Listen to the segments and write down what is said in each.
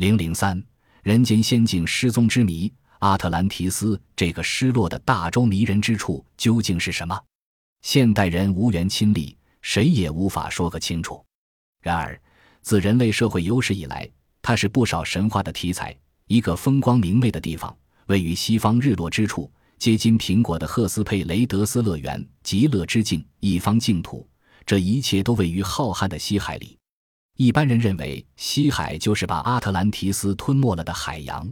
零零三，人间仙境失踪之谜。阿特兰提斯这个失落的大洲迷人之处究竟是什么？现代人无缘亲历，谁也无法说个清楚。然而，自人类社会有史以来，它是不少神话的题材。一个风光明媚的地方，位于西方日落之处，接近苹果的赫斯佩雷德斯乐园，极乐之境，一方净土。这一切都位于浩瀚的西海里。一般人认为，西海就是把阿特兰提斯吞没了的海洋。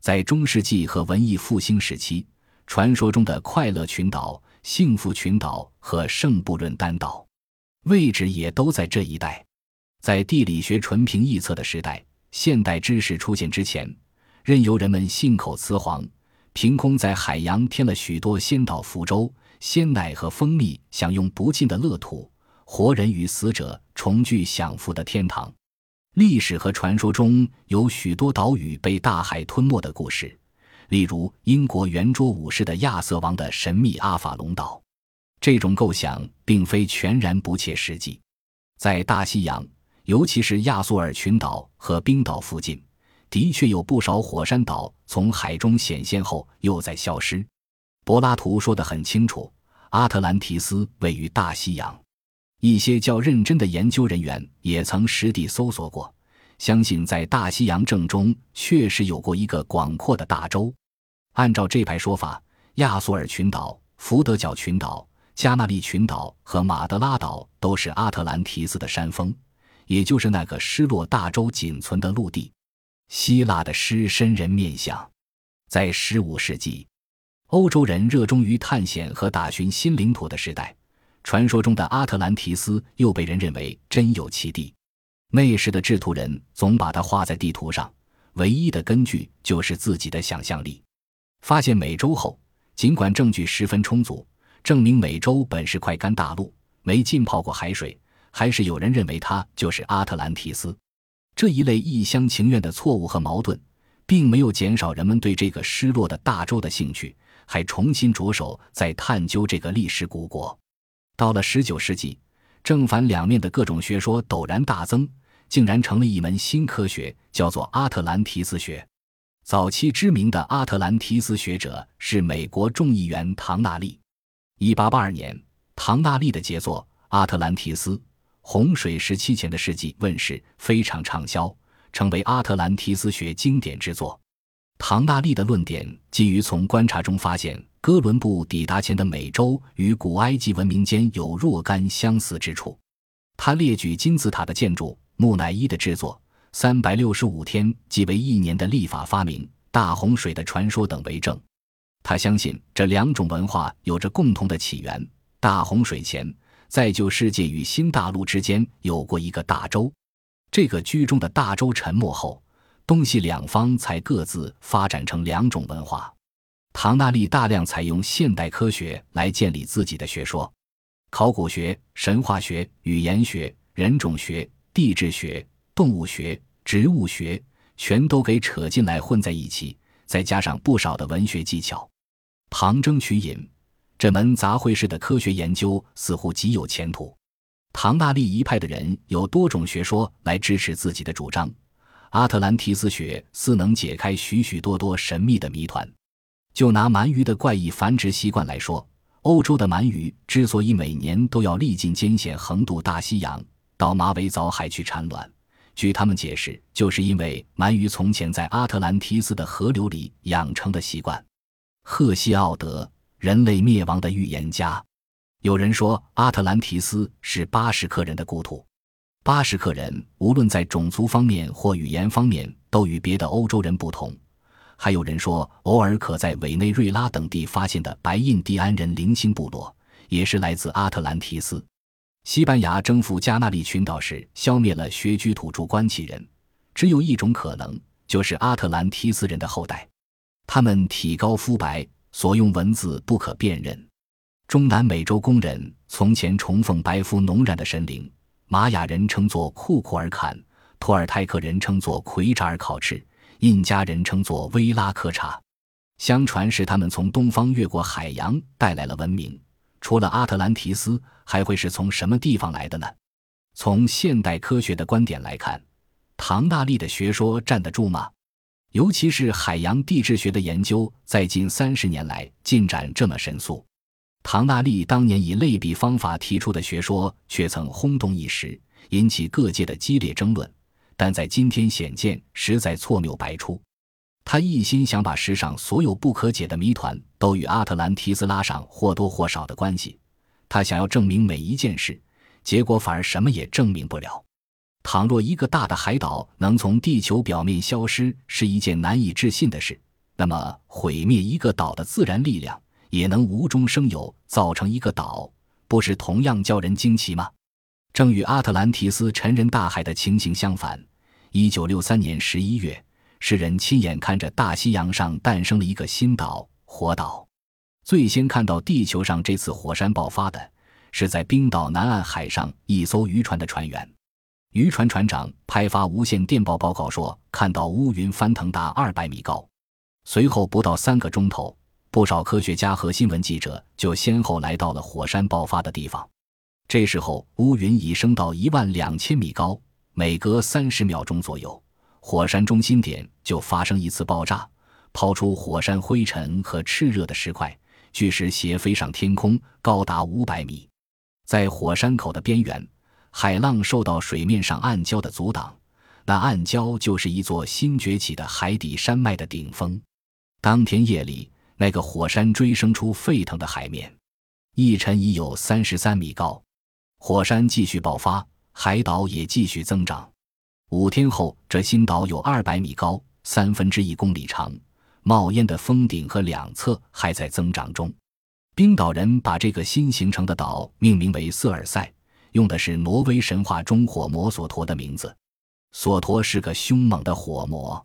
在中世纪和文艺复兴时期，传说中的快乐群岛、幸福群岛和圣布伦丹岛，位置也都在这一带。在地理学纯凭臆测的时代，现代知识出现之前，任由人们信口雌黄，凭空在海洋添了许多仙岛、福州、鲜奶和蜂蜜，享用不尽的乐土，活人与死者重聚享福的天堂。历史和传说中有许多岛屿被大海吞没的故事，例如英国圆桌武士的亚瑟王的神秘阿法隆岛。这种构想并非全然不切实际。在大西洋，尤其是亚速尔群岛和冰岛附近，的确有不少火山岛从海中显现后又在消失。柏拉图说得很清楚，阿特兰提斯位于大西洋。一些较认真的研究人员也曾实地搜索过，相信在大西洋正中确实有过一个广阔的大洲。按照这派说法，亚速尔群岛、福德角群岛、加纳利群岛和马德拉岛都是阿特兰提斯的山峰，也就是那个失落大洲仅存的陆地。希腊的狮身人面像，在15世纪，欧洲人热衷于探险和打寻新领土的时代。传说中的阿特兰提斯又被人认为真有其地，那时的制图人总把它画在地图上，唯一的根据就是自己的想象力。发现美洲后，尽管证据十分充足，证明美洲本是块干大陆，没浸泡过海水，还是有人认为它就是阿特兰提斯。这一类一厢情愿的错误和矛盾，并没有减少人们对这个失落的大洲的兴趣，还重新着手在探究这个历史古国。到了十九世纪，正反两面的各种学说陡然大增，竟然成了一门新科学，叫做阿特兰提斯学。早期知名的阿特兰提斯学者是美国众议员唐纳利。一八八二年，唐纳利的杰作《阿特兰提斯：洪水时期前的世纪》问世，非常畅销，成为阿特兰提斯学经典之作。唐纳利的论点基于从观察中发现。哥伦布抵达前的美洲与古埃及文明间有若干相似之处。他列举金字塔的建筑、木乃伊的制作、三百六十五天即为一年的历法发明、大洪水的传说等为证。他相信这两种文化有着共同的起源：大洪水前，在旧世界与新大陆之间有过一个大洲。这个居中的大洲沉没后，东西两方才各自发展成两种文化。唐纳利大量采用现代科学来建立自己的学说，考古学、神话学、语言学、人种学、地质学、动物学、植物学，全都给扯进来混在一起，再加上不少的文学技巧，旁征取引，这门杂烩式的科学研究似乎极有前途。唐纳利一派的人有多种学说来支持自己的主张，阿特兰提斯学似能解开许许多多神秘的谜团。就拿鳗鱼的怪异繁殖习惯来说，欧洲的鳗鱼之所以每年都要历尽艰险横渡大西洋到马尾藻海去产卵，据他们解释，就是因为鳗鱼从前在阿特兰提斯的河流里养成的习惯。赫西奥德，人类灭亡的预言家。有人说，阿特兰提斯是巴什克人的故土。巴什克人无论在种族方面或语言方面，都与别的欧洲人不同。还有人说，偶尔可在委内瑞拉等地发现的白印第安人零星部落，也是来自阿特兰提斯。西班牙征服加纳利群岛时，消灭了穴居土著关系人，只有一种可能，就是阿特兰提斯人的后代。他们体高肤白，所用文字不可辨认。中南美洲工人从前崇奉白肤浓染的神灵，玛雅人称作库库尔坎，托尔泰克人称作奎扎尔考赤。印加人称作威拉克查，相传是他们从东方越过海洋带来了文明。除了阿特兰提斯，还会是从什么地方来的呢？从现代科学的观点来看，唐纳利的学说站得住吗？尤其是海洋地质学的研究，在近三十年来进展这么神速。唐纳利当年以类比方法提出的学说，却曾轰动一时，引起各界的激烈争论。但在今天显见，实在错谬百出。他一心想把世上所有不可解的谜团都与阿特兰提斯拉上或多或少的关系。他想要证明每一件事，结果反而什么也证明不了。倘若一个大的海岛能从地球表面消失是一件难以置信的事，那么毁灭一个岛的自然力量也能无中生有造成一个岛，不是同样叫人惊奇吗？正与阿特兰提斯沉人大海的情形相反。一九六三年十一月。世人亲眼看着大西洋上诞生了一个新岛——火岛。最先看到地球上这次火山爆发的，是在冰岛南岸海上一艘渔船的船员。渔船船长拍发无线电报报告说，看到乌云翻腾达二百米高。随后不到三个钟头，不少科学家和新闻记者就先后来到了火山爆发的地方。这时候乌云已升到一万两千米高，每隔三十秒钟左右。火山中心点就发生一次爆炸，抛出火山灰尘和炽热的石块，巨石斜飞上天空，高达五百米。在火山口的边缘，海浪受到水面上暗礁的阻挡，那暗礁就是一座新崛起的海底山脉的顶峰。当天夜里，那个火山追升出沸腾的海面，一沉已有三十三米高。火山继续爆发，海岛也继续增长。五天后，这新岛有二百米高，三分之一公里长，冒烟的峰顶和两侧还在增长中。冰岛人把这个新形成的岛命名为瑟尔塞，用的是挪威神话中火魔索陀的名字。索陀是个凶猛的火魔。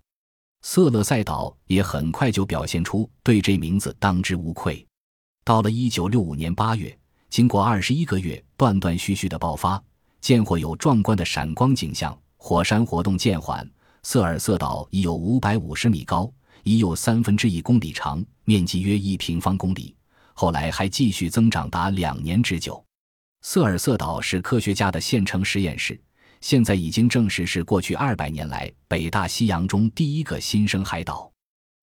瑟勒塞岛也很快就表现出对这名字当之无愧。到了一九六五年八月，经过二十一个月断断续续的爆发，见或有壮观的闪光景象。火山活动渐缓，瑟尔瑟岛已有五百五十米高，已有三分之一公里长，面积约一平方公里。后来还继续增长达两年之久。瑟尔瑟岛是科学家的现成实验室，现在已经证实是过去二百年来北大西洋中第一个新生海岛。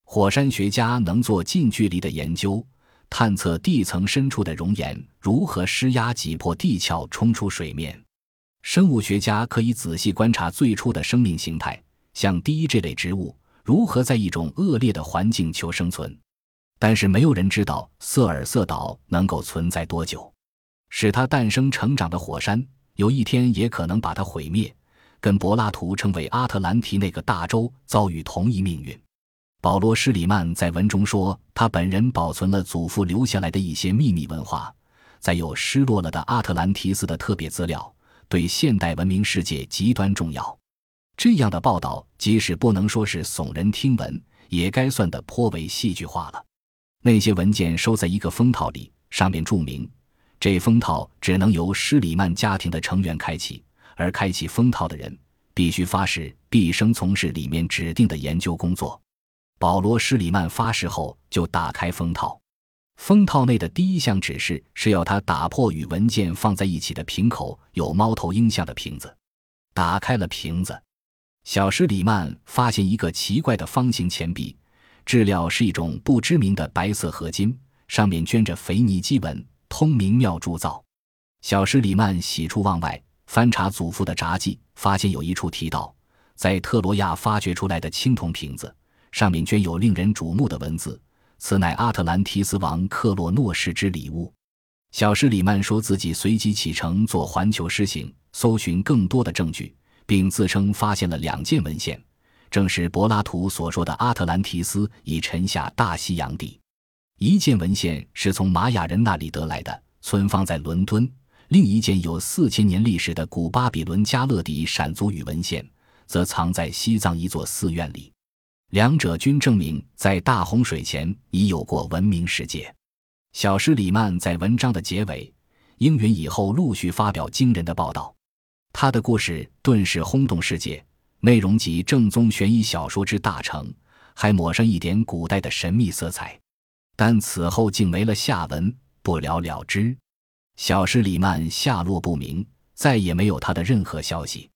火山学家能做近距离的研究，探测地层深处的熔岩如何施压挤破地壳冲出水面。生物学家可以仔细观察最初的生命形态，像第一这类植物如何在一种恶劣的环境求生存。但是没有人知道瑟尔瑟岛能够存在多久。使它诞生成长的火山，有一天也可能把它毁灭，跟柏拉图称为阿特兰提那个大洲遭遇同一命运。保罗·施里曼在文中说，他本人保存了祖父留下来的一些秘密文化，再有失落了的阿特兰提斯的特别资料。对现代文明世界极端重要，这样的报道即使不能说是耸人听闻，也该算得颇为戏剧化了。那些文件收在一个封套里，上面注明，这封套只能由施里曼家庭的成员开启，而开启封套的人必须发誓毕生从事里面指定的研究工作。保罗·施里曼发誓后，就打开封套。封套内的第一项指示是要他打破与文件放在一起的瓶口有猫头鹰像的瓶子。打开了瓶子，小施里曼发现一个奇怪的方形钱币，质料是一种不知名的白色合金，上面镌着腓尼基文，通明妙铸造。小施里曼喜出望外，翻查祖父的札记，发现有一处提到，在特罗亚发掘出来的青铜瓶子，上面镌有令人瞩目的文字。此乃阿特兰提斯王克洛诺氏之礼物。小施里曼说自己随即启程做环球狮行，搜寻更多的证据，并自称发现了两件文献，正是柏拉图所说的阿特兰提斯已沉下大西洋底。一件文献是从玛雅人那里得来的，存放在伦敦；另一件有四千年历史的古巴比伦加勒底闪族语文献，则藏在西藏一座寺院里。两者均证明，在大洪水前已有过文明世界。小施里曼在文章的结尾应允以后陆续发表惊人的报道，他的故事顿时轰动世界，内容集正宗悬疑小说之大成，还抹上一点古代的神秘色彩。但此后竟没了下文，不了了之。小施里曼下落不明，再也没有他的任何消息。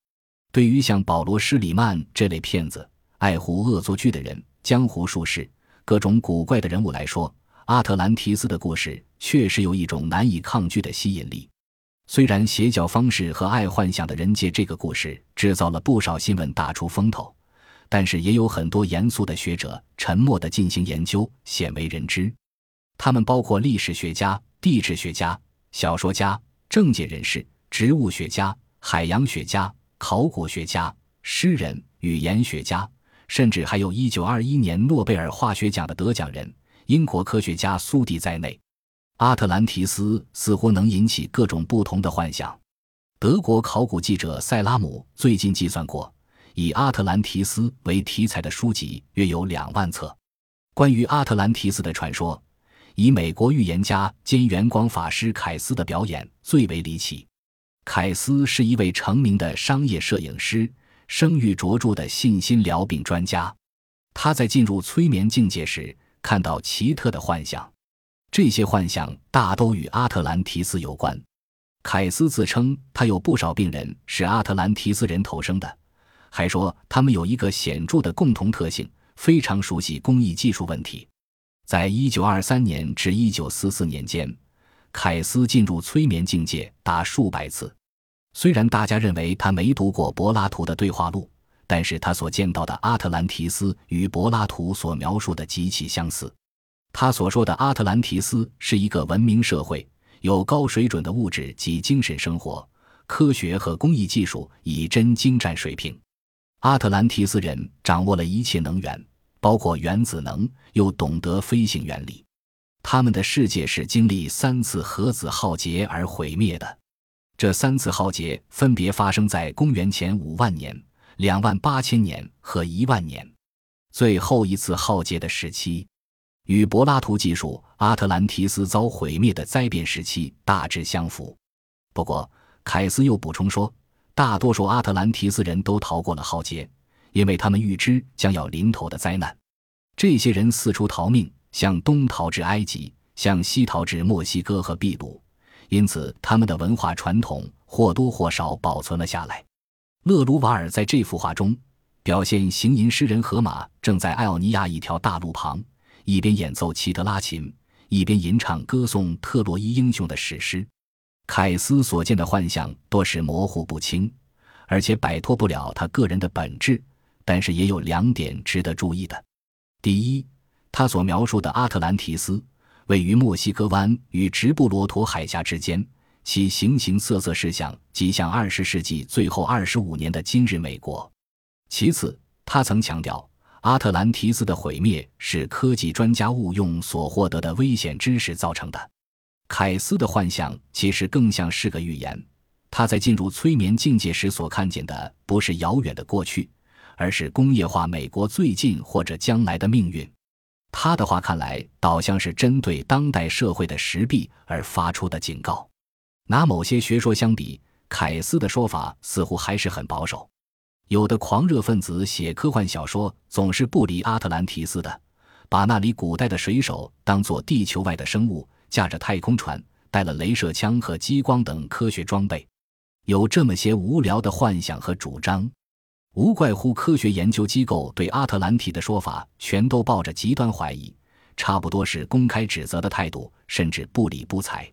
对于像保罗·施里曼这类骗子、爱胡恶作剧的人、江湖术士、各种古怪的人物来说，阿特兰提斯的故事确实有一种难以抗拒的吸引力。虽然邪教方式和爱幻想的人借这个故事制造了不少新闻，大出风头。但是也有很多严肃的学者沉默地进行研究，鲜为人知。他们包括历史学家、地质学家、小说家、政界人士、植物学家、海洋学家、考古学家、诗人、语言学家，甚至还有一九二一年诺贝尔化学奖的得奖人英国科学家苏迪在内。阿特兰提斯似乎能引起各种不同的幻想。德国考古记者塞拉姆最近计算过。以阿特兰提斯为题材的书籍约有两万册。关于阿特兰提斯的传说，以美国预言家兼元光法师凯斯的表演最为离奇。凯斯是一位成名的商业摄影师，声誉卓著的信心疗病专家。他在进入催眠境界时，看到奇特的幻象，这些幻象大都与阿特兰提斯有关。凯斯自称，他有不少病人是阿特兰提斯人投生的。还说他们有一个显著的共同特性，非常熟悉工艺技术问题。在一九二三年至一九四四年间，凯斯进入催眠境界达数百次。虽然大家认为他没读过柏拉图的对话录，但是他所见到的阿特兰提斯与柏拉图所描述的极其相似。他所说的阿特兰提斯是一个文明社会，有高水准的物质及精神生活，科学和工艺技术以真精湛水平。阿特兰提斯人掌握了一切能源，包括原子能，又懂得飞行原理。他们的世界是经历三次核子浩劫而毁灭的。这三次浩劫分别发生在公元前五万年、两万八千年和一万年。最后一次浩劫的时期，与柏拉图记述阿特兰提斯遭毁灭的灾变时期大致相符。不过，凯斯又补充说。大多数阿特兰提斯人都逃过了浩劫，因为他们预知将要临头的灾难。这些人四处逃命，向东逃至埃及，向西逃至墨西哥和秘鲁，因此他们的文化传统或多或少保存了下来。勒卢瓦尔在这幅画中表现行吟诗人荷马正在艾奥尼亚一条大路旁，一边演奏齐德拉琴，一边吟唱歌颂特洛伊英雄的史诗。凯斯所见的幻象多是模糊不清，而且摆脱不了他个人的本质。但是也有两点值得注意的：第一，他所描述的阿特兰提斯位于墨西哥湾与直布罗陀海峡之间，其形形色色事项极像二十世纪最后二十五年的今日美国；其次，他曾强调阿特兰提斯的毁灭是科技专家误用所获得的危险知识造成的。凯斯的幻象其实更像是个预言。他在进入催眠境界时所看见的，不是遥远的过去，而是工业化美国最近或者将来的命运。他的话看来，倒像是针对当代社会的时弊而发出的警告。拿某些学说相比，凯斯的说法似乎还是很保守。有的狂热分子写科幻小说，总是不离阿特兰提斯的，把那里古代的水手当作地球外的生物。驾着太空船，带了镭射枪和激光等科学装备，有这么些无聊的幻想和主张，无怪乎科学研究机构对阿特兰提的说法全都抱着极端怀疑，差不多是公开指责的态度，甚至不理不睬。